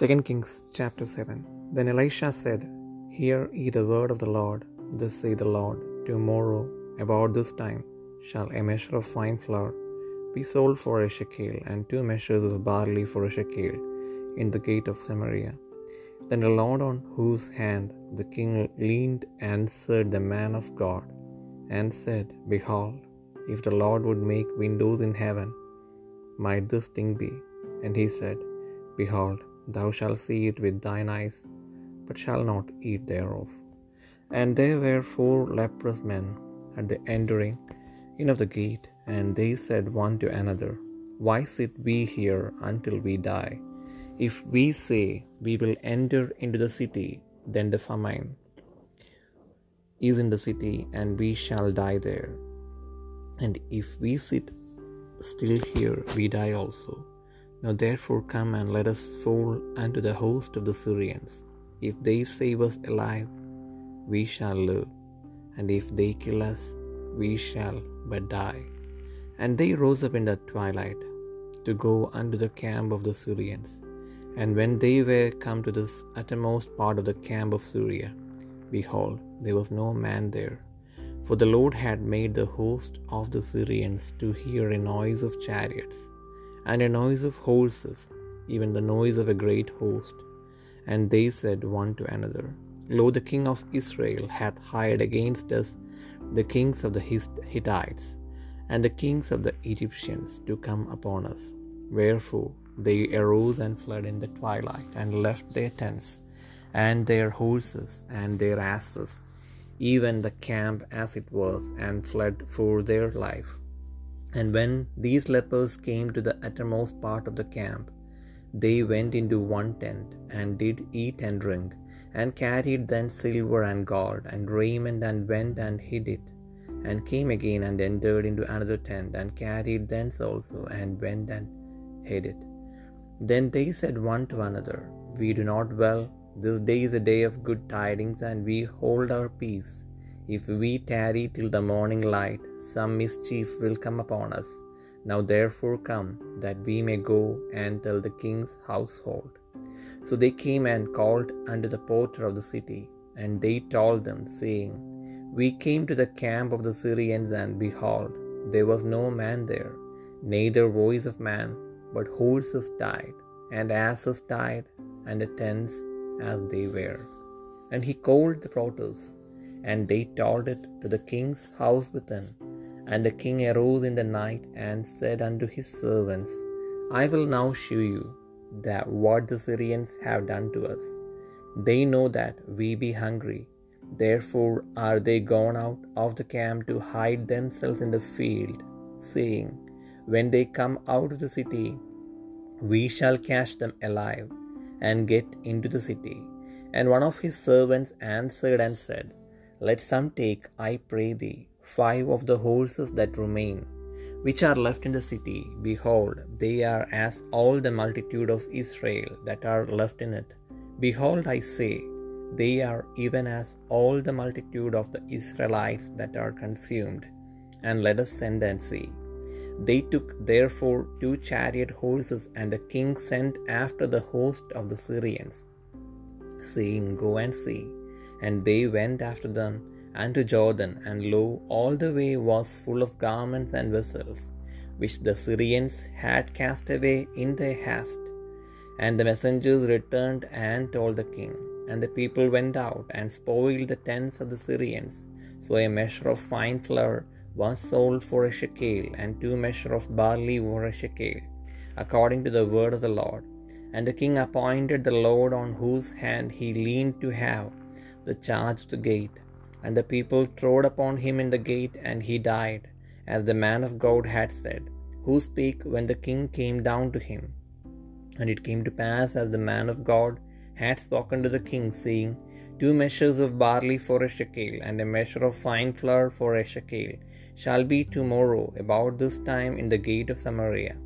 2 Kings chapter 7 Then Elisha said, Hear ye the word of the Lord. Thus saith the Lord, Tomorrow about this time shall a measure of fine flour be sold for a shekel, and two measures of barley for a shekel, in the gate of Samaria. Then the Lord on whose hand the king leaned answered the man of God, and said, Behold, if the Lord would make windows in heaven, might this thing be? And he said, Behold, thou shalt see it with thine eyes, but shalt not eat thereof. And there were four leprous men at the entering in of the gate, and they said one to another, Why sit we here until we die? If we say we will enter into the city, then the famine is in the city, and we shall die there. And if we sit still here, we die also. Now therefore come and let us fall unto the host of the Syrians. If they save us alive, we shall live, and if they kill us, we shall but die. And they rose up in the twilight to go unto the camp of the Syrians. And when they were come to the uttermost part of the camp of Syria, behold, there was no man there. For the Lord had made the host of the Syrians to hear a noise of chariots, and a noise of horses, even the noise of a great host. And they said one to another, Lo, the king of Israel hath hired against us the kings of the Hittites and the kings of the Egyptians to come upon us. Wherefore they arose and fled in the twilight, and left their tents, and their horses, and their asses, even the camp as it was, and fled for their life. And when these lepers came to the uttermost part of the camp, they went into one tent, and did eat and drink, and carried thence silver and gold, and raiment, and went and hid it, and came again and entered into another tent, and carried thence also, and went and hid it. Then they said one to another, We do not well. This day is a day of good tidings, and we hold our peace. If we tarry till the morning light, some mischief will come upon us. Now therefore come, that we may go and tell the king's household. So they came and called unto the porter of the city, and they told them, saying, We came to the camp of the Syrians, and behold, there was no man there, neither voice of man, but horses died, and asses died, and the tents as they were. And he called the porters, and they told it to the king's house within. And the king arose in the night, and said unto his servants, I will now shew you that what the Syrians have done to us. They know that we be hungry. Therefore are they gone out of the camp to hide themselves in the field, saying, When they come out of the city, we shall catch them alive and get into the city. And one of his servants answered and said, Let some take, I pray thee, five of the horses that remain, which are left in the city. Behold, they are as all the multitude of Israel that are left in it. Behold, I say, they are even as all the multitude of the Israelites that are consumed. And let us send and see. They took therefore two chariot horses, and the king sent after the host of the Syrians, saying, Go and see. And they went after them unto Jordan, and lo, all the way was full of garments and vessels, which the Syrians had cast away in their haste. And the messengers returned and told the king. And the people went out and spoiled the tents of the Syrians. So a measure of fine flour was sold for a shekel, and two measure of barley for a shekel, according to the word of the Lord. And the king appointed the Lord on whose hand he leaned to have the charge the gate. And the people trod upon him in the gate, and he died, as the man of God had said, who spake when the king came down to him. And it came to pass, as the man of God had spoken to the king, saying, Two measures of barley for a shekel, and a measure of fine flour for a shekel, shall be tomorrow about this time in the gate of Samaria.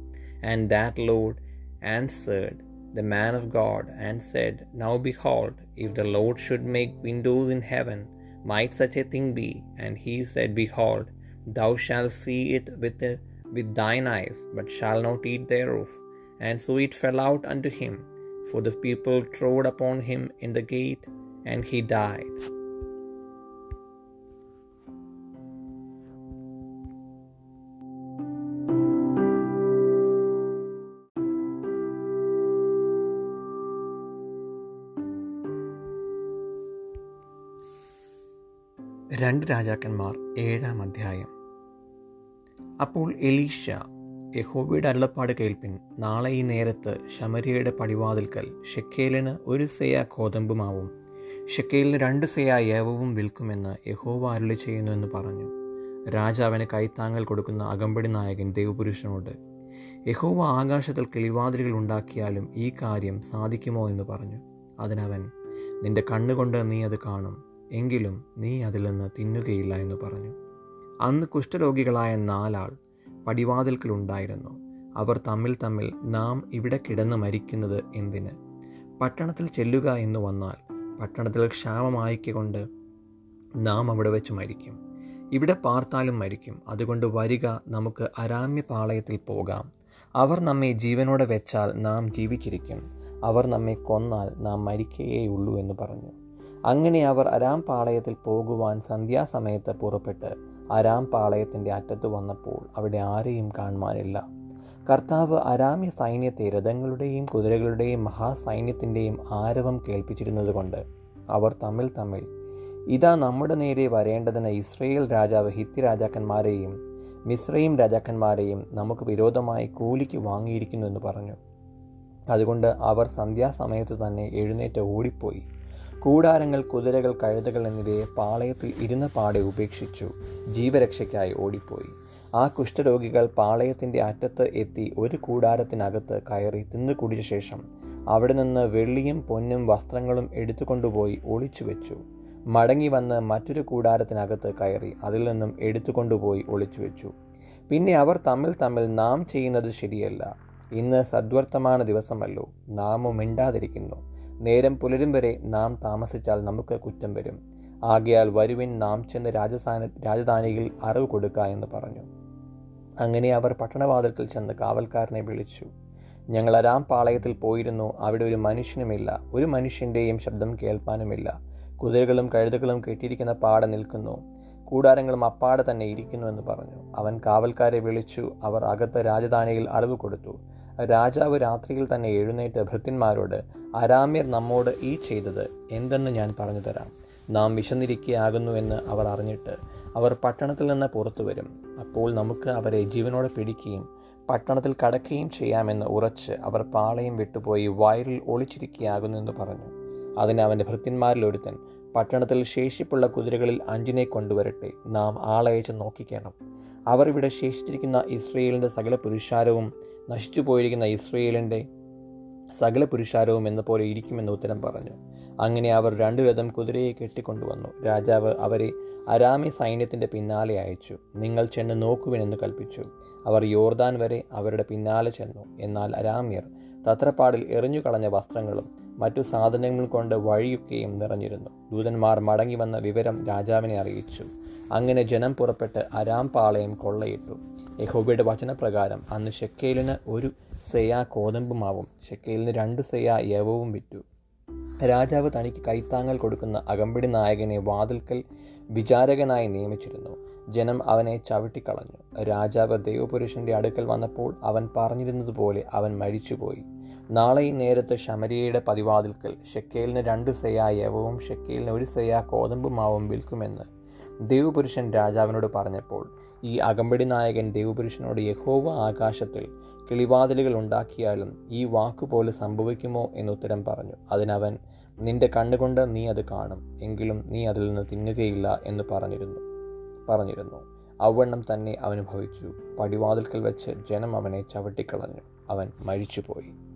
And that Lord answered the man of God, and said, Now behold, if the Lord should make windows in heaven, might such a thing be? And he said, Behold, thou shalt see it with, a, with thine eyes, but shalt not eat thereof. And so it fell out unto him, for the people trod upon him in the gate, and he died. രണ്ട് രാജാക്കന്മാർ ഏഴാം അധ്യായം. അപ്പോൾ Elisha യഹോബയുടെ അരുളപ്പാട് കേൾപ്പിൻ നാളെ ഈ നേരത്ത് ശമരിയയുടെ പടിവാതിൽക്കൽ ഷെക്കേലിന് ഒരു സെയ കോതമ്പുമാവും ഷെക്കേലിന് രണ്ട് സെയ യവവും വിൽക്കുമെന്ന് യഹോവ അരുളി ചെയ്യുന്നു എന്ന് പറഞ്ഞു. രാജാവിന് കൈത്താങ്ങൽ കൊടുക്കുന്ന അകമ്പടി നായകൻ ദേവപുരുഷനോട് യഹോവ ആകാശത്തിൽ കിളിവാതിലുകൾ ഉണ്ടാക്കിയാലും ഈ കാര്യം സാധിക്കുമോ? എന്ന് പറഞ്ഞു. അതിനവൻ നിന്റെ കണ്ണുകൊണ്ട് നീ അത് കാണും. എങ്കിലും നീ അതിൽ നിന്ന് തിന്നുകയില്ല എന്ന് പറഞ്ഞു. അന്ന് കുഷ്ഠരോഗികളായ നാലാൾ പടിവാതിൽക്കലുണ്ടായിരുന്നു അവർ തമ്മിൽ തമ്മിൽ നാം ഇവിടെ കിടന്ന് മരിക്കുന്നത് എന്തിന്? പട്ടണത്തിൽ ചെല്ലുക എന്ന് വന്നാൽ പട്ടണത്തിൽ ക്ഷാമമായിക്കൊണ്ട് നാം അവിടെ വെച്ച് മരിക്കും. ഇവിടെ പാർത്താലും മരിക്കും. അതുകൊണ്ട് വരിക നമുക്ക് അരാമ്യ പാളയത്തിൽ പോകാം. അവർ നമ്മെ ജീവനോടെ വെച്ചാൽ നാം ജീവിച്ചിരിക്കും. അവർ നമ്മെ കൊന്നാൽ നാം മരിക്കുകയുള്ളൂ എന്ന് പറഞ്ഞു. അങ്ങനെ അവർ അരാം പാളയത്തിൽ പോകുവാൻ സന്ധ്യാസമയത്ത് പുറപ്പെട്ട് അരാം പാളയത്തിന്റെ അറ്റത്ത് വന്നപ്പോൾ അവിടെ ആരെയും കാണുവാനില്ല. കർത്താവ് അരാമ്യ സൈന്യത്തെ രഥങ്ങളുടെയും കുതിരകളുടെയും മഹാസൈന്യത്തിന്റെയും ആരവം കേൾപ്പിച്ചിരുന്നത് കൊണ്ട് അവർ തമ്മിൽ തമ്മിൽ ഇതാ നമ്മുടെ നേരെ വരേണ്ടതിന് ഇസ്രയേൽ രാജാവ് ഹിത്തി രാജാക്കന്മാരെയും മിശ്രയും രാജാക്കന്മാരെയും നമുക്ക് വിരോധമായി കൂലിക്ക് വാങ്ങിയിരിക്കുന്നു എന്ന് പറഞ്ഞു. അതുകൊണ്ട് അവർ സന്ധ്യാസമയത്ത് തന്നെ എഴുന്നേറ്റ് ഓടിപ്പോയി. കൂടാരങ്ങൾ കുതിരകൾ കഴുതകൾ എന്നിവയെ പാളയത്തിൽ ഇരുന്ന പാടെ ഉപേക്ഷിച്ചു. ജീവരക്ഷയ്ക്കായി ഓടിപ്പോയി. ആ കുഷ്ഠരോഗികൾ പാളയത്തിന്റെ അറ്റത്ത് എത്തി ഒരു കൂടാരത്തിനകത്ത് കയറി തിന്നു കുടിച്ച ശേഷം അവിടെ നിന്ന് വെള്ളിയും പൊന്നും വസ്ത്രങ്ങളും എടുത്തുകൊണ്ടുപോയി ഒളിച്ചു വെച്ചു മടങ്ങി വന്ന് മറ്റൊരു കൂടാരത്തിനകത്ത് കയറി അതിൽ നിന്നും എടുത്തുകൊണ്ടുപോയി ഒളിച്ചു വെച്ചു പിന്നെ അവർ തമ്മിൽ തമ്മിൽ നാം ചെയ്യുന്നത് ശരിയല്ല. ഇന്ന് സദ്വർത്തമാന ദിവസമല്ലോ. നാമും മിണ്ടാതിരിക്കുന്നു. നേരം പുലരും വരെ നാം താമസിച്ചാൽ നമുക്ക് കുറ്റം വരും. ആകയാൽ വരുവിൻ നാം ചെന്ന് രാജസ്ഥാന രാജധാനിയിൽ അറിവ് കൊടുക്ക എന്ന് പറഞ്ഞു. അങ്ങനെ അവർ പട്ടണവാതിൽക്കൽ ചെന്ന് കാവൽക്കാരനെ വിളിച്ചു. ഞങ്ങൾ അരാം പാളയത്തിൽ പോയിരുന്നു. അവിടെ ഒരു മനുഷ്യനുമില്ല. ഒരു മനുഷ്യന്റെയും ശബ്ദം കേൾപ്പാനുമില്ല. കുതിരകളും കഴുതകളും കെട്ടിയിരിക്കുന്ന പാടെ നിൽക്കുന്നു. കൂടാരങ്ങളും അപ്പാടെ തന്നെ ഇരിക്കുന്നു എന്ന് പറഞ്ഞു. അവൻ കാവൽക്കാരെ വിളിച്ചു. അവർ അകത്ത് രാജധാനിയിൽ അറിവ് കൊടുത്തു. രാജാവ് രാത്രിയിൽ തന്നെ എഴുന്നേറ്റ് ഭൃത്യന്മാരോട് അരാമ്യർ നമ്മോട് ഈ ചെയ്തത് എന്തെന്ന് ഞാൻ പറഞ്ഞു തരാം. നാം വിശന്നിരിക്കുകയാകുന്നു എന്ന് അവർ അറിഞ്ഞിട്ട് അവർ പട്ടണത്തിൽ നിന്ന് പുറത്തു വരും. അപ്പോൾ നമുക്ക് അവരെ ജീവനോടെ പിടിക്കുകയും പട്ടണത്തിൽ കടക്കുകയും ചെയ്യാമെന്ന് ഉറച്ച് അവർ പാളയം വിട്ടുപോയി വയറിൽ ഒളിച്ചിരിക്കുകയാകുന്നു എന്ന് പറഞ്ഞു. അതിന് അവന്റെ ഭൃത്യന്മാരിൽ ഒരുത്തൻ പട്ടണത്തിൽ ശേഷിപ്പുള്ള കുതിരകളിൽ അഞ്ചിനെ കൊണ്ടുവരട്ടെ. നാം ആളയച്ച് നോക്കിക്കണം. അവർ ഇവിടെ ശേഷിച്ചിരിക്കുന്ന ഇസ്രയേലിന്റെ സകല പുരുഷാരവും നശിച്ചു പോയിരിക്കുന്ന ഇസ്രയേലിന്റെ സകല പുരുഷാരവും എന്ന പോലെ ഇരിക്കുമെന്ന് ഉത്തരം പറഞ്ഞു. അങ്ങനെ അവർ രണ്ടു രഥം കുതിരയെ കെട്ടിക്കൊണ്ടുവന്നു. രാജാവ് അവരെ അരാമി സൈന്യത്തിന്റെ പിന്നാലെ അയച്ചു. നിങ്ങൾ ചെന്ന് നോക്കുവിനെന്ന് കൽപ്പിച്ചു. അവർ യോർദാൻ വരെ അവരുടെ പിന്നാലെ ചെന്നു. എന്നാൽ അരാമ്യർ തത്രപ്പാടിൽ എറിഞ്ഞു കളഞ്ഞ വസ്ത്രങ്ങളും മറ്റു സാധനങ്ങൾ കൊണ്ട് വഴിയൊക്കെയും നിറഞ്ഞിരുന്നു. ദൂതന്മാർ മടങ്ങി വന്ന വിവരം രാജാവിനെ അറിയിച്ചു. അങ്ങനെ ജനം പുറപ്പെട്ട് അരാം പാളയം കൊള്ളയിട്ടു. യഹോബയുടെ വചനപ്രകാരം അന്ന് ഷെക്കേലിന് ഒരു സെയ കോതമ്പുമാവും ഷെക്കേലിന് രണ്ട് സെയ യവവും വിറ്റു. രാജാവ് തനിക്ക് കൈത്താങ്ങൽ കൊടുക്കുന്ന അകമ്പടി നായകനെ വാതിൽക്കൽ വിചാരകനായി നിയമിച്ചിരുന്നു. ജനം അവനെ ചവിട്ടിക്കളഞ്ഞു. രാജാവ് ദൈവപുരുഷന്റെ അടുക്കൽ വന്നപ്പോൾ അവൻ പറഞ്ഞിരുന്നതുപോലെ അവൻ മരിച്ചുപോയി. നാളെ ഈ നേരത്ത് ശമരിയയുടെ പതിവാതിൽക്കൽ ഷെക്കേലിന് രണ്ട് സെയ യവവും ഷെക്കേലിന് ഒരു സെയ കോതമ്പുമാവും വിൽക്കുമെന്ന് ദേവപുരുഷൻ രാജാവിനോട് പറഞ്ഞപ്പോൾ ഈ അകമ്പടി നായകൻ ദേവപുരുഷനോട് യഹോവ ആകാശത്തിൽ കിളിവാതിലുകൾ ഉണ്ടാക്കിയാലും ഈ വാക്കുപോലെ സംഭവിക്കുമോ എന്ന് ഉത്തരം പറഞ്ഞു. അതിനവൻ നിന്റെ കണ്ണുകൊണ്ട് നീ അത് കാണും എങ്കിലും നീ അതിൽ നിന്ന് തിന്നുകയില്ല എന്ന് പറഞ്ഞിരുന്നു. പറഞ്ഞിരുന്നു. അവണ്ണം തന്നെ അവന് ഭവിച്ചു പടിവാതിൽക്കൽ വെച്ച് ജനം അവനെ ചവിട്ടിക്കളഞ്ഞു. അവൻ മരിച്ചുപോയി.